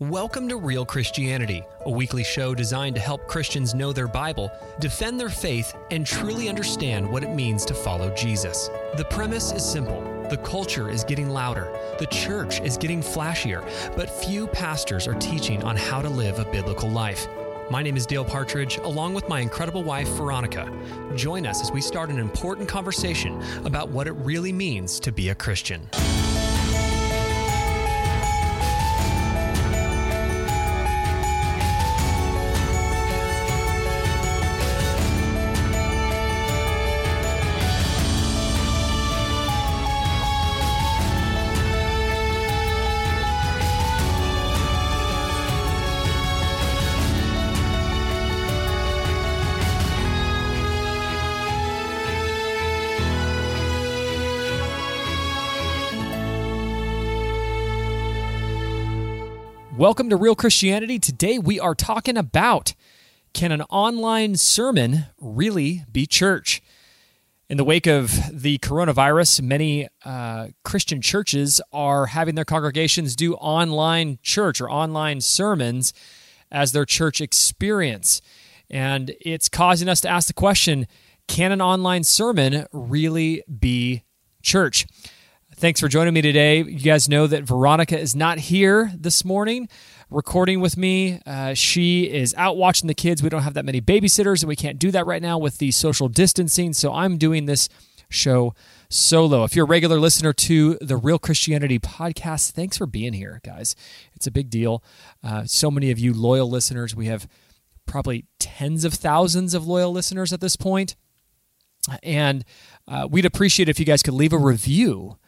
Welcome to Real Christianity, a weekly show designed to help Christians know their Bible, defend their faith, and truly understand what it means to follow Jesus. The premise is simple. The culture is getting louder, the church is getting flashier, but few pastors are teaching on how to live a biblical life. My name is Dale Partridge, along with my incredible wife, Veronica. Join us as we start an important conversation about what it really means to be a Christian. Welcome to Real Christianity. Today we are talking about can an online sermon really be church? In the wake of the coronavirus, many uh, Christian churches are having their congregations do online church or online sermons as their church experience. And it's causing us to ask the question can an online sermon really be church? Thanks for joining me today. You guys know that Veronica is not here this morning recording with me. Uh, she is out watching the kids. We don't have that many babysitters, and we can't do that right now with the social distancing. So I'm doing this show solo. If you're a regular listener to the Real Christianity podcast, thanks for being here, guys. It's a big deal. Uh, so many of you loyal listeners. We have probably tens of thousands of loyal listeners at this point. And uh, we'd appreciate if you guys could leave a review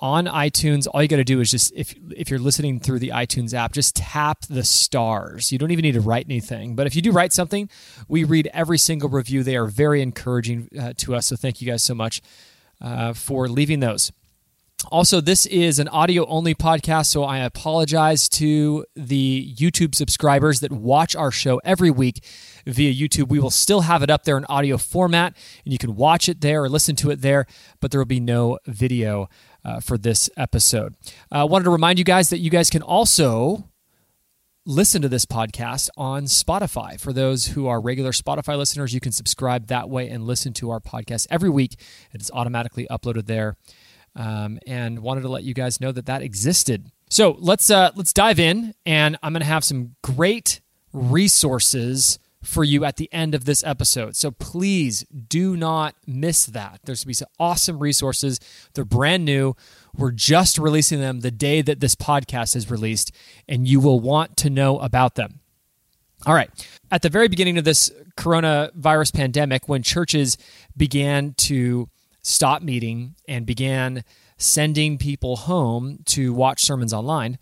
on iTunes, all you got to do is just if if you're listening through the iTunes app, just tap the stars. You don't even need to write anything. But if you do write something, we read every single review. They are very encouraging uh, to us. So thank you guys so much uh, for leaving those. Also, this is an audio only podcast, so I apologize to the YouTube subscribers that watch our show every week via YouTube. We will still have it up there in audio format, and you can watch it there or listen to it there, but there will be no video uh, for this episode. I uh, wanted to remind you guys that you guys can also listen to this podcast on Spotify. For those who are regular Spotify listeners, you can subscribe that way and listen to our podcast every week. It's automatically uploaded there. Um, and wanted to let you guys know that that existed. So let's uh, let's dive in, and I'm going to have some great resources for you at the end of this episode. So please do not miss that. There's going to be some awesome resources. They're brand new. We're just releasing them the day that this podcast is released, and you will want to know about them. All right. At the very beginning of this coronavirus pandemic, when churches began to stop meeting and began sending people home to watch sermons online,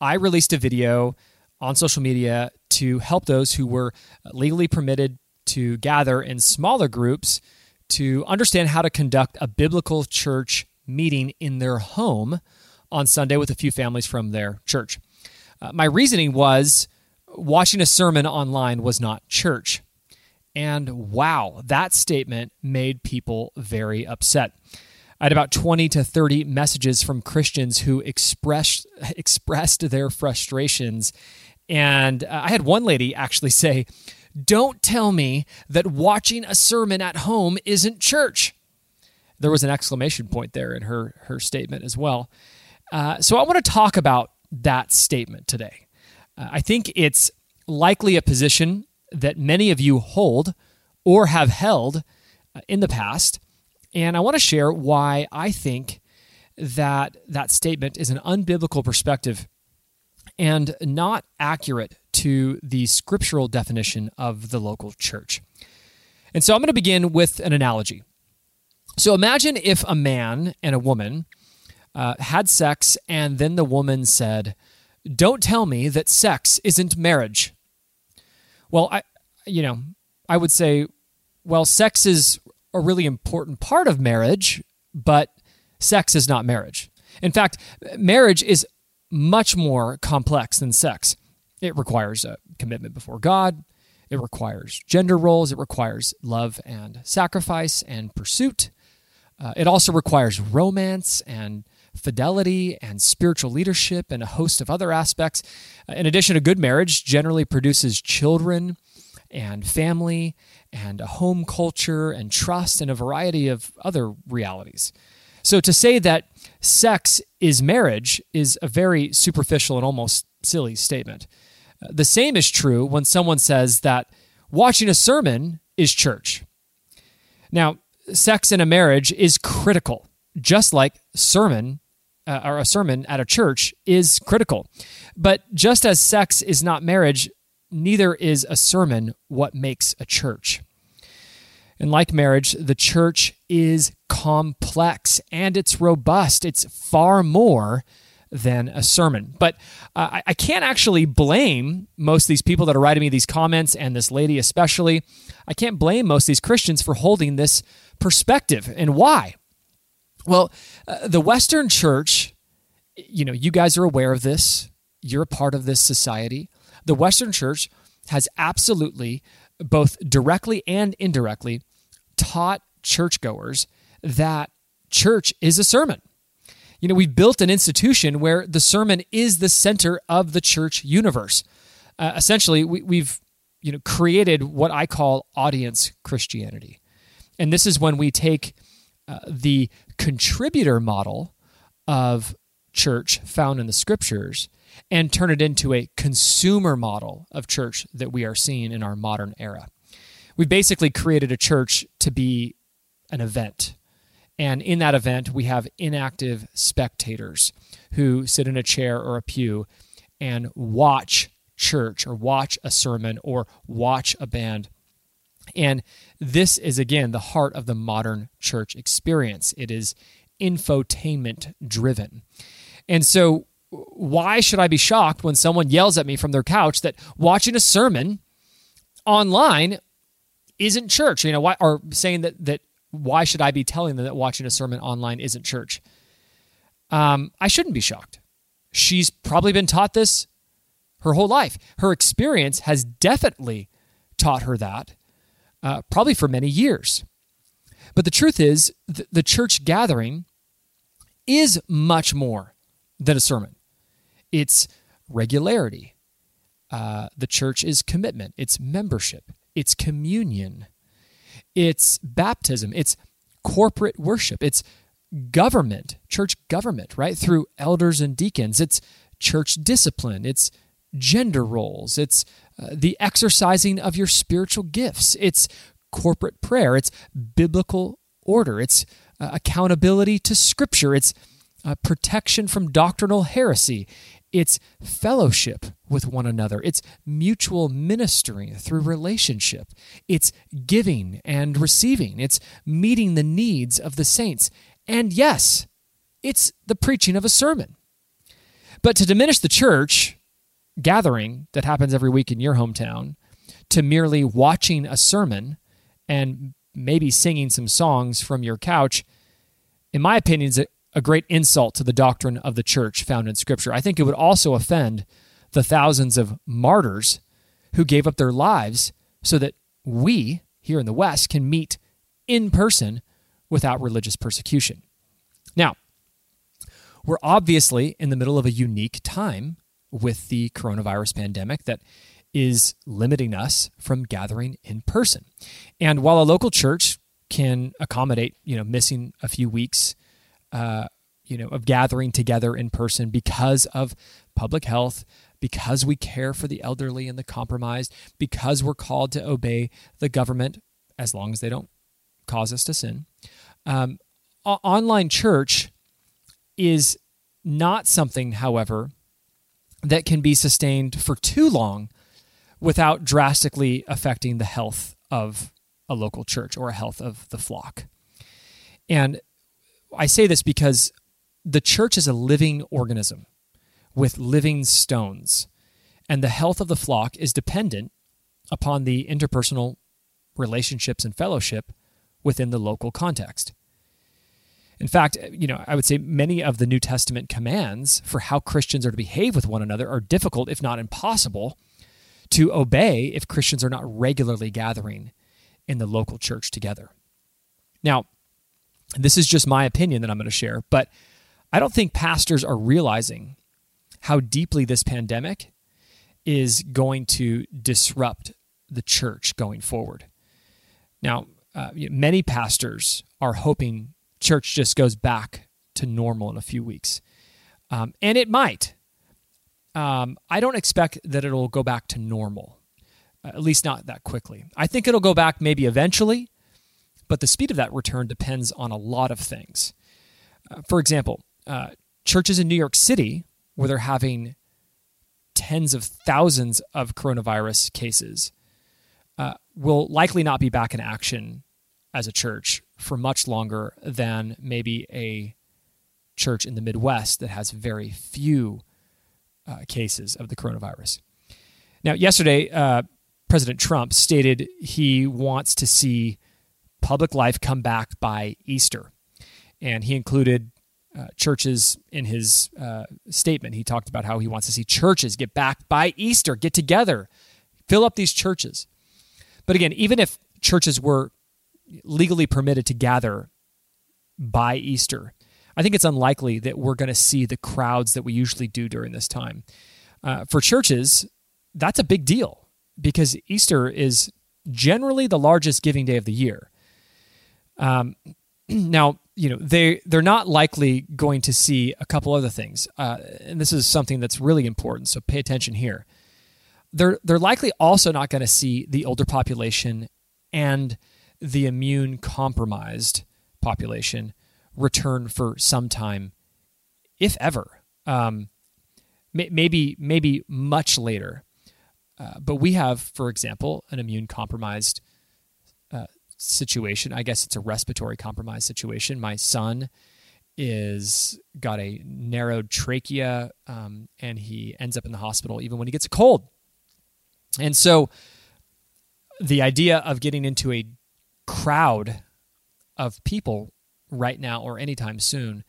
I released a video on social media to help those who were legally permitted to gather in smaller groups to understand how to conduct a biblical church meeting in their home on Sunday with a few families from their church. Uh, my reasoning was watching a sermon online was not church. And wow, that statement made people very upset. I had about 20 to 30 messages from Christians who expressed expressed their frustrations and uh, I had one lady actually say, Don't tell me that watching a sermon at home isn't church. There was an exclamation point there in her, her statement as well. Uh, so I want to talk about that statement today. Uh, I think it's likely a position that many of you hold or have held uh, in the past. And I want to share why I think that that statement is an unbiblical perspective and not accurate to the scriptural definition of the local church. And so I'm going to begin with an analogy. So imagine if a man and a woman uh, had sex, and then the woman said, Don't tell me that sex isn't marriage. Well, I, you know, I would say, well, sex is a really important part of marriage, but sex is not marriage. In fact, marriage is much more complex than sex. It requires a commitment before God, it requires gender roles, it requires love and sacrifice and pursuit. Uh, it also requires romance and fidelity and spiritual leadership and a host of other aspects. In addition, a good marriage generally produces children and family and a home culture and trust and a variety of other realities. So to say that sex is marriage is a very superficial and almost silly statement. The same is true when someone says that watching a sermon is church. Now, sex in a marriage is critical, just like sermon uh, or a sermon at a church is critical. But just as sex is not marriage, neither is a sermon what makes a church. And like marriage, the church is complex and it's robust. It's far more than a sermon. But uh, I can't actually blame most of these people that are writing me these comments, and this lady especially. I can't blame most of these Christians for holding this perspective. And why? Well, uh, the Western church, you know, you guys are aware of this. You're a part of this society. The Western church has absolutely, both directly and indirectly, taught churchgoers that church is a sermon. You know, we've built an institution where the sermon is the center of the church universe. Uh, essentially, we, have you know created what I call audience Christianity, and this is when we take uh, the contributor model of church found in the scriptures and turn it into a consumer model of church that we are seeing in our modern era. We basically created a church to be an event and in that event, we have inactive spectators who sit in a chair or a pew and watch church or watch a sermon or watch a band. And this is, again, the heart of the modern church experience. It is infotainment driven. And so, why should I be shocked when someone yells at me from their couch that watching a sermon online isn't church? You know, why, or saying that, that why should I be telling them that watching a sermon online isn't church? Um, I shouldn't be shocked. She's probably been taught this her whole life. Her experience has definitely taught her that, uh, probably for many years. But the truth is, th- the church gathering is much more than a sermon. It's regularity. Uh, the church is commitment. It's membership. It's communion. It's baptism, it's corporate worship, it's government, church government, right? Through elders and deacons. It's church discipline, it's gender roles, it's uh, the exercising of your spiritual gifts, it's corporate prayer, it's biblical order, it's uh, accountability to scripture, it's uh, protection from doctrinal heresy, it's fellowship with one another. It's mutual ministering through relationship. It's giving and receiving. It's meeting the needs of the saints. And yes, it's the preaching of a sermon. But to diminish the church gathering that happens every week in your hometown to merely watching a sermon and maybe singing some songs from your couch, in my opinion, is a great insult to the doctrine of the church found in Scripture. I think it would also offend the thousands of martyrs who gave up their lives so that we here in the West can meet in person without religious persecution. Now, we're obviously in the middle of a unique time with the coronavirus pandemic that is limiting us from gathering in person. And while a local church can accommodate, you know, missing a few weeks uh, you know, of gathering together in person because of public health, because we care for the elderly and the compromised, because we're called to obey the government as long as they don't cause us to sin. Um, online church is not something, however, that can be sustained for too long without drastically affecting the health of a local church or a health of the flock. And I say this because the church is a living organism with living stones, and the health of the flock is dependent upon the interpersonal relationships and fellowship within the local context. In fact, you know, I would say many of the New Testament commands for how Christians are to behave with one another are difficult, if not impossible, to obey if Christians are not regularly gathering in the local church together. Now, this is just my opinion that I'm going to share, but I don't think pastors are realizing how deeply this pandemic is going to disrupt the church going forward. Now, uh, many pastors are hoping church just goes back to normal in a few weeks. Um, and it might. Um, I don't expect that it'll go back to normal, at least not that quickly. I think it'll go back maybe eventually, but the speed of that return depends on a lot of things. Uh, for example, uh, churches in New York City, where they're having tens of thousands of coronavirus cases, uh, will likely not be back in action as a church for much longer than maybe a church in the Midwest that has very few uh, cases of the coronavirus. Now, yesterday, uh, President Trump stated he wants to see public life come back by Easter. And he included uh, churches in his uh, statement. He talked about how he wants to see churches get back by Easter, get together, fill up these churches. But again, even if churches were legally permitted to gather by Easter, I think it's unlikely that we're going to see the crowds that we usually do during this time. Uh, for churches, that's a big deal because Easter is generally the largest giving day of the year. Um, now, you know they they're not likely going to see a couple other things, uh, and this is something that's really important. So pay attention here. They're they're likely also not going to see the older population and the immune compromised population return for some time, if ever. Um, maybe maybe much later. Uh, but we have, for example, an immune compromised situation. I guess it's a respiratory compromise situation. My son is got a narrowed trachea, um, and he ends up in the hospital even when he gets a cold. And so, the idea of getting into a crowd of people right now or anytime soon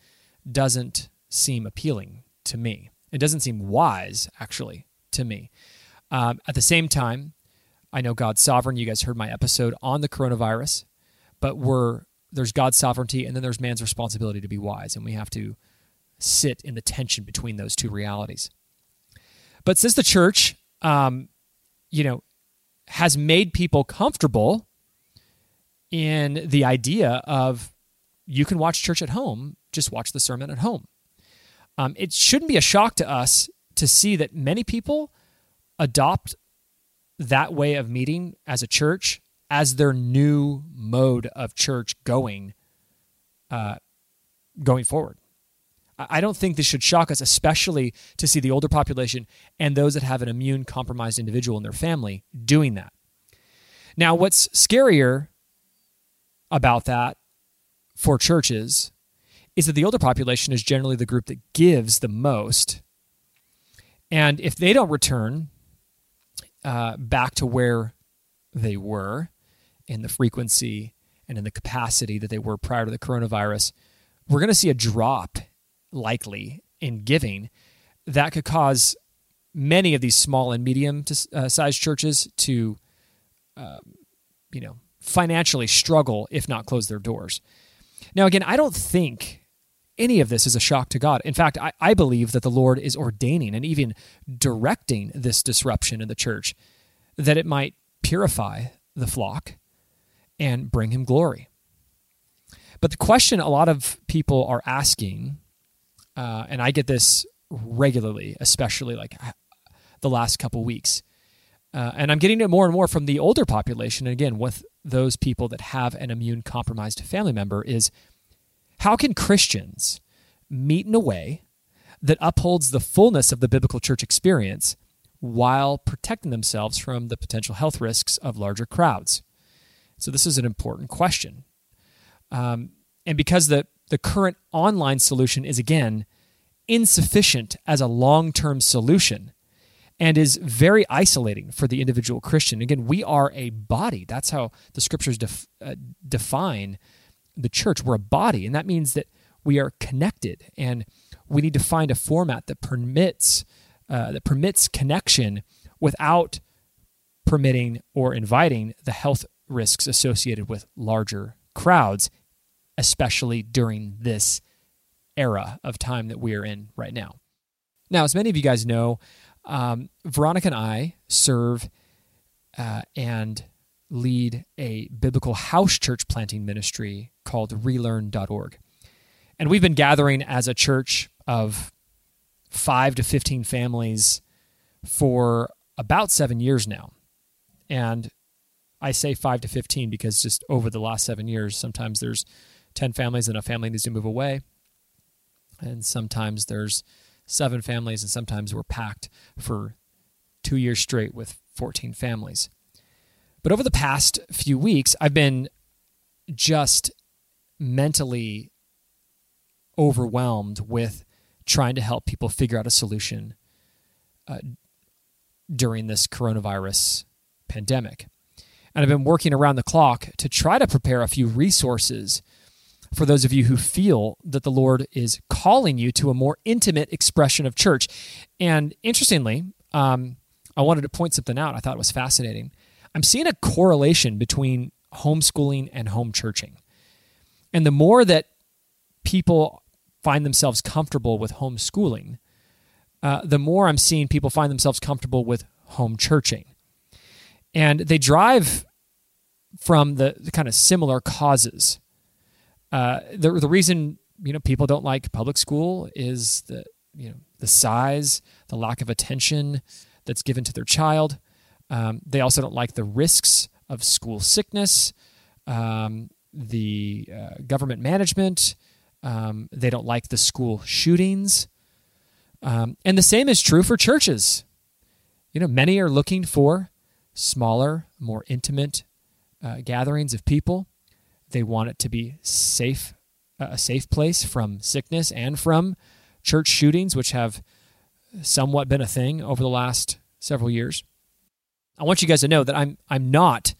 doesn't seem appealing to me. It doesn't seem wise, actually, to me. Um, at the same time, I know God's sovereign. You guys heard my episode on the coronavirus, but we're there's God's sovereignty and then there's man's responsibility to be wise, and we have to sit in the tension between those two realities. But since the church, um, you know, has made people comfortable in the idea of you can watch church at home, just watch the sermon at home. Um, it shouldn't be a shock to us to see that many people adopt that way of meeting as a church as their new mode of church going uh, going forward. I don't think this should shock us, especially to see the older population and those that have an immune compromised individual in their family doing that. Now, what's scarier about that for churches is that the older population is generally the group that gives the most. And if they don't return uh, back to where they were in the frequency and in the capacity that they were prior to the coronavirus, we're going to see a drop likely in giving that could cause many of these small and medium uh, sized churches to, uh, you know, financially struggle if not close their doors. Now, again, I don't think any of this is a shock to God. In fact, I, I believe that the Lord is ordaining and even directing this disruption in the church that it might purify the flock and bring him glory. But the question a lot of people are asking, uh, and I get this regularly, especially like the last couple weeks, uh, and I'm getting it more and more from the older population. And again, with those people that have an immune compromised family member, is how can Christians meet in a way that upholds the fullness of the biblical church experience while protecting themselves from the potential health risks of larger crowds? So, this is an important question. Um, and because the, the current online solution is, again, insufficient as a long term solution, and is very isolating for the individual Christian. Again, we are a body. That's how the scriptures def, uh, define the church. We're a body, and that means that we are connected, and we need to find a format that permits uh, that permits connection without permitting or inviting the health risks associated with larger crowds, especially during this era of time that we are in right now. Now, as many of you guys know, um, Veronica and I serve uh, and lead a biblical house church planting ministry called relearn.org. And we've been gathering as a church of five to 15 families for about seven years now. And I say five to 15 because just over the last seven years, sometimes there's 10 families and a family needs to move away. And sometimes there's seven families, and sometimes we're packed for two years straight with 14 families. But over the past few weeks, I've been just mentally overwhelmed with trying to help people figure out a solution uh, during this coronavirus pandemic. And I've been working around the clock to try to prepare a few resources for those of you who feel that the Lord is calling you to a more intimate expression of church. And interestingly, um, I wanted to point something out. I thought it was fascinating. I'm seeing a correlation between homeschooling and home churching. And the more that people find themselves comfortable with homeschooling, uh, the more I'm seeing people find themselves comfortable with home churching. And they drive from the, the kind of similar causes. Uh, the, the reason you know people don't like public school is the you know the size, the lack of attention that's given to their child. Um, they also don't like the risks of school sickness, um, the uh, government management. Um, they don't like the school shootings. Um, and the same is true for churches. You know, many are looking for smaller, more intimate uh, gatherings of people. They want it to be safe, a safe place from sickness and from church shootings, which have somewhat been a thing over the last several years. I want you guys to know that I'm I'm not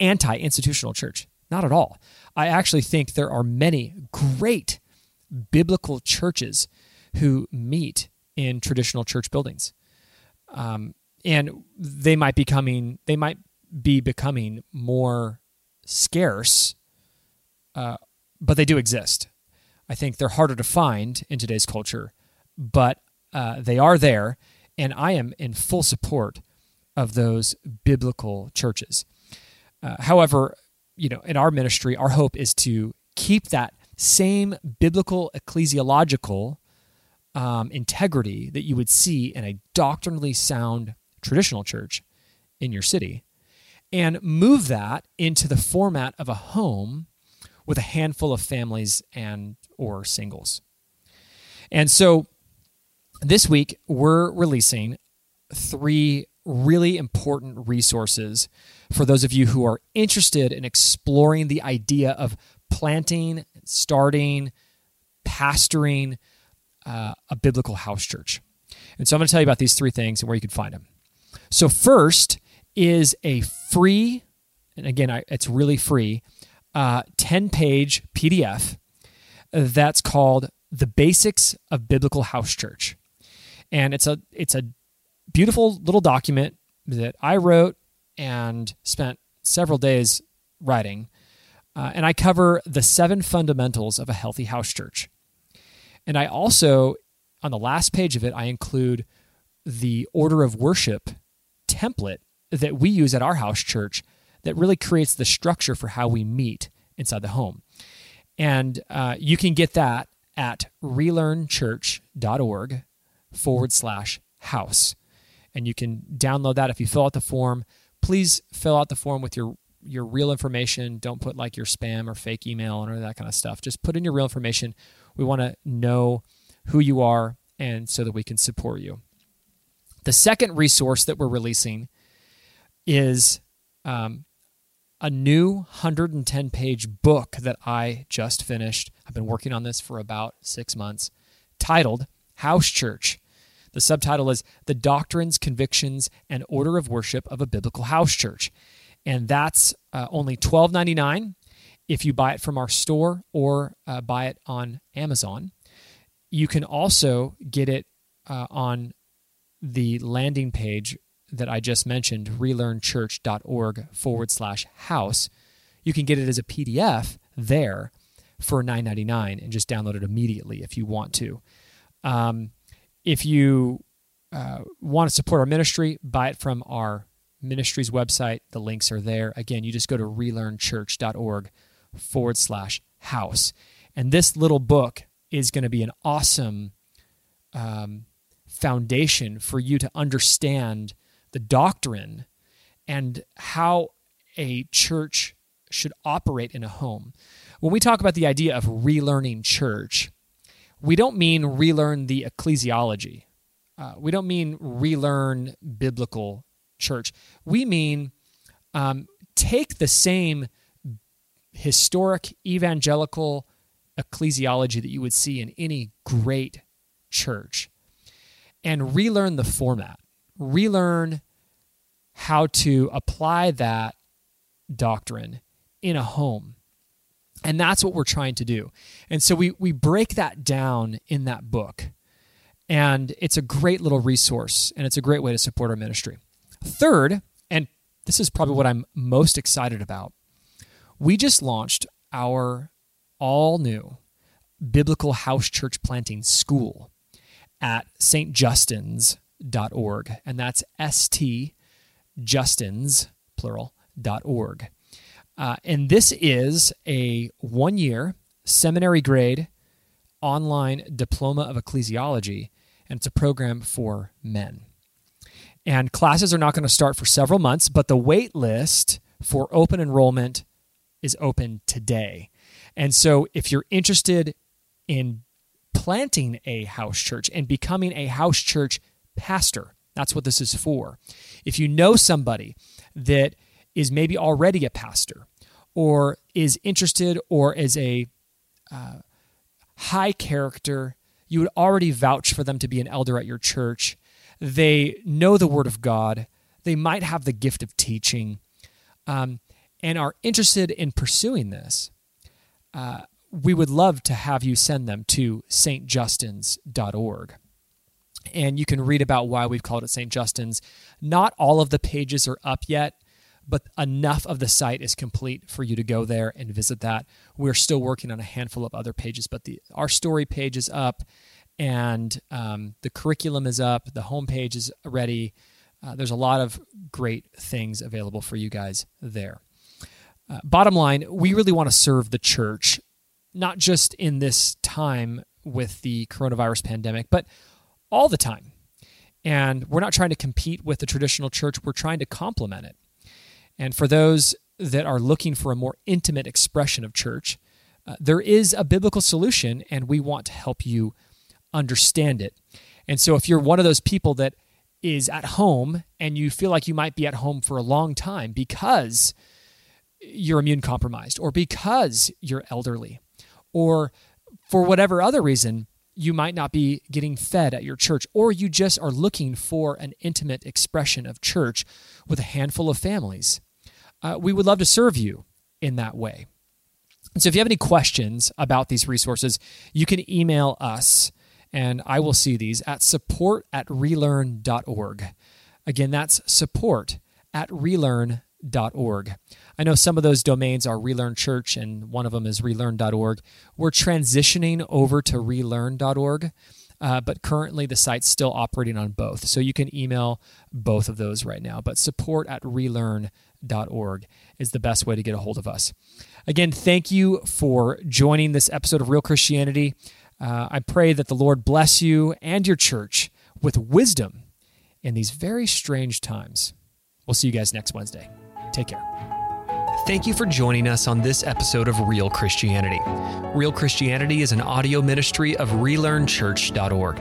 anti-institutional church, not at all. I actually think there are many great biblical churches who meet in traditional church buildings, um, and they might be coming they might be becoming more scarce, uh, but they do exist. I think they're harder to find in today's culture, but uh, they are there, and I am in full support of those biblical churches. Uh, however, you know, in our ministry, our hope is to keep that same biblical ecclesiological um, integrity that you would see in a doctrinally sound traditional church in your city and move that into the format of a home with a handful of families and or singles. And so this week we're releasing three really important resources for those of you who are interested in exploring the idea of planting, starting, pastoring uh, a biblical house church. And so I'm going to tell you about these three things and where you can find them. So, first is a free, and again, I, it's really free, 10 uh, page PDF that's called The Basics of Biblical House Church. And it's a, it's a beautiful little document that I wrote and spent several days writing. Uh, and I cover the seven fundamentals of a healthy house church. And I also, on the last page of it, I include the order of worship template that we use at our house church that really creates the structure for how we meet inside the home. And uh, you can get that at relearnchurch.org forward slash house and you can download that if you fill out the form. Please fill out the form with your your real information. Don't put like your spam or fake email or that kind of stuff. Just put in your real information. We want to know who you are and so that we can support you. The second resource that we're releasing is um, a new 110 page book that I just finished. I've been working on this for about six months, titled House Church the subtitle is The Doctrines, Convictions, and Order of Worship of a Biblical House Church. And that's uh, only $12.99 if you buy it from our store or uh, buy it on Amazon. You can also get it uh, on the landing page that I just mentioned, relearnchurch.org forward slash house. You can get it as a PDF there for $9.99 and just download it immediately if you want to. Um, if you uh, want to support our ministry, buy it from our ministry's website. The links are there. Again, you just go to relearnchurch.org forward slash house. And this little book is going to be an awesome um, foundation for you to understand the doctrine and how a church should operate in a home. When we talk about the idea of relearning church, we don't mean relearn the ecclesiology. Uh, we don't mean relearn biblical church. We mean um, take the same historic evangelical ecclesiology that you would see in any great church and relearn the format, relearn how to apply that doctrine in a home. And that's what we're trying to do. And so we, we break that down in that book. And it's a great little resource and it's a great way to support our ministry. Third, and this is probably what I'm most excited about, we just launched our all new biblical house church planting school at stjustins.org. And that's S T Justins, plural, dot org. Uh, and this is a one year seminary grade online diploma of ecclesiology, and it's a program for men. And classes are not going to start for several months, but the wait list for open enrollment is open today. And so if you're interested in planting a house church and becoming a house church pastor, that's what this is for. If you know somebody that is maybe already a pastor or is interested or is a uh, high character, you would already vouch for them to be an elder at your church. They know the Word of God. They might have the gift of teaching um, and are interested in pursuing this. Uh, we would love to have you send them to stjustins.org and you can read about why we've called it St. Justin's. Not all of the pages are up yet, but enough of the site is complete for you to go there and visit that. We're still working on a handful of other pages, but the our story page is up, and um, the curriculum is up. The homepage is ready. Uh, there's a lot of great things available for you guys there. Uh, bottom line, we really want to serve the church, not just in this time with the coronavirus pandemic, but all the time. And we're not trying to compete with the traditional church, we're trying to complement it. And for those that are looking for a more intimate expression of church, uh, there is a biblical solution, and we want to help you understand it. And so, if you're one of those people that is at home and you feel like you might be at home for a long time because you're immune compromised, or because you're elderly, or for whatever other reason, you might not be getting fed at your church, or you just are looking for an intimate expression of church with a handful of families. Uh, we would love to serve you in that way. so, if you have any questions about these resources, you can email us, and I will see these at support at relearn.org. Again, that's support at relearn.org. I know some of those domains are Relearn Church, and one of them is relearn.org. We're transitioning over to relearn.org, uh, but currently the site's still operating on both. So you can email both of those right now. But support at relearn.org is the best way to get a hold of us. Again, thank you for joining this episode of Real Christianity. Uh, I pray that the Lord bless you and your church with wisdom in these very strange times. We'll see you guys next Wednesday. Take care. Thank you for joining us on this episode of Real Christianity. Real Christianity is an audio ministry of relearnchurch.org.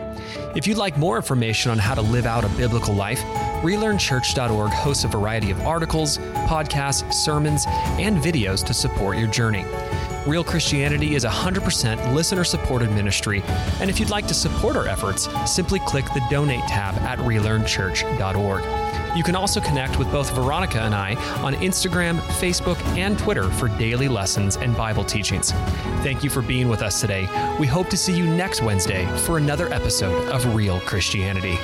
If you'd like more information on how to live out a biblical life, relearnchurch.org hosts a variety of articles, podcasts, sermons, and videos to support your journey. Real Christianity is a 100% listener supported ministry, and if you'd like to support our efforts, simply click the donate tab at relearnchurch.org. You can also connect with both Veronica and I on Instagram, Facebook, and Twitter for daily lessons and Bible teachings. Thank you for being with us today. We hope to see you next Wednesday for another episode of Real Christianity.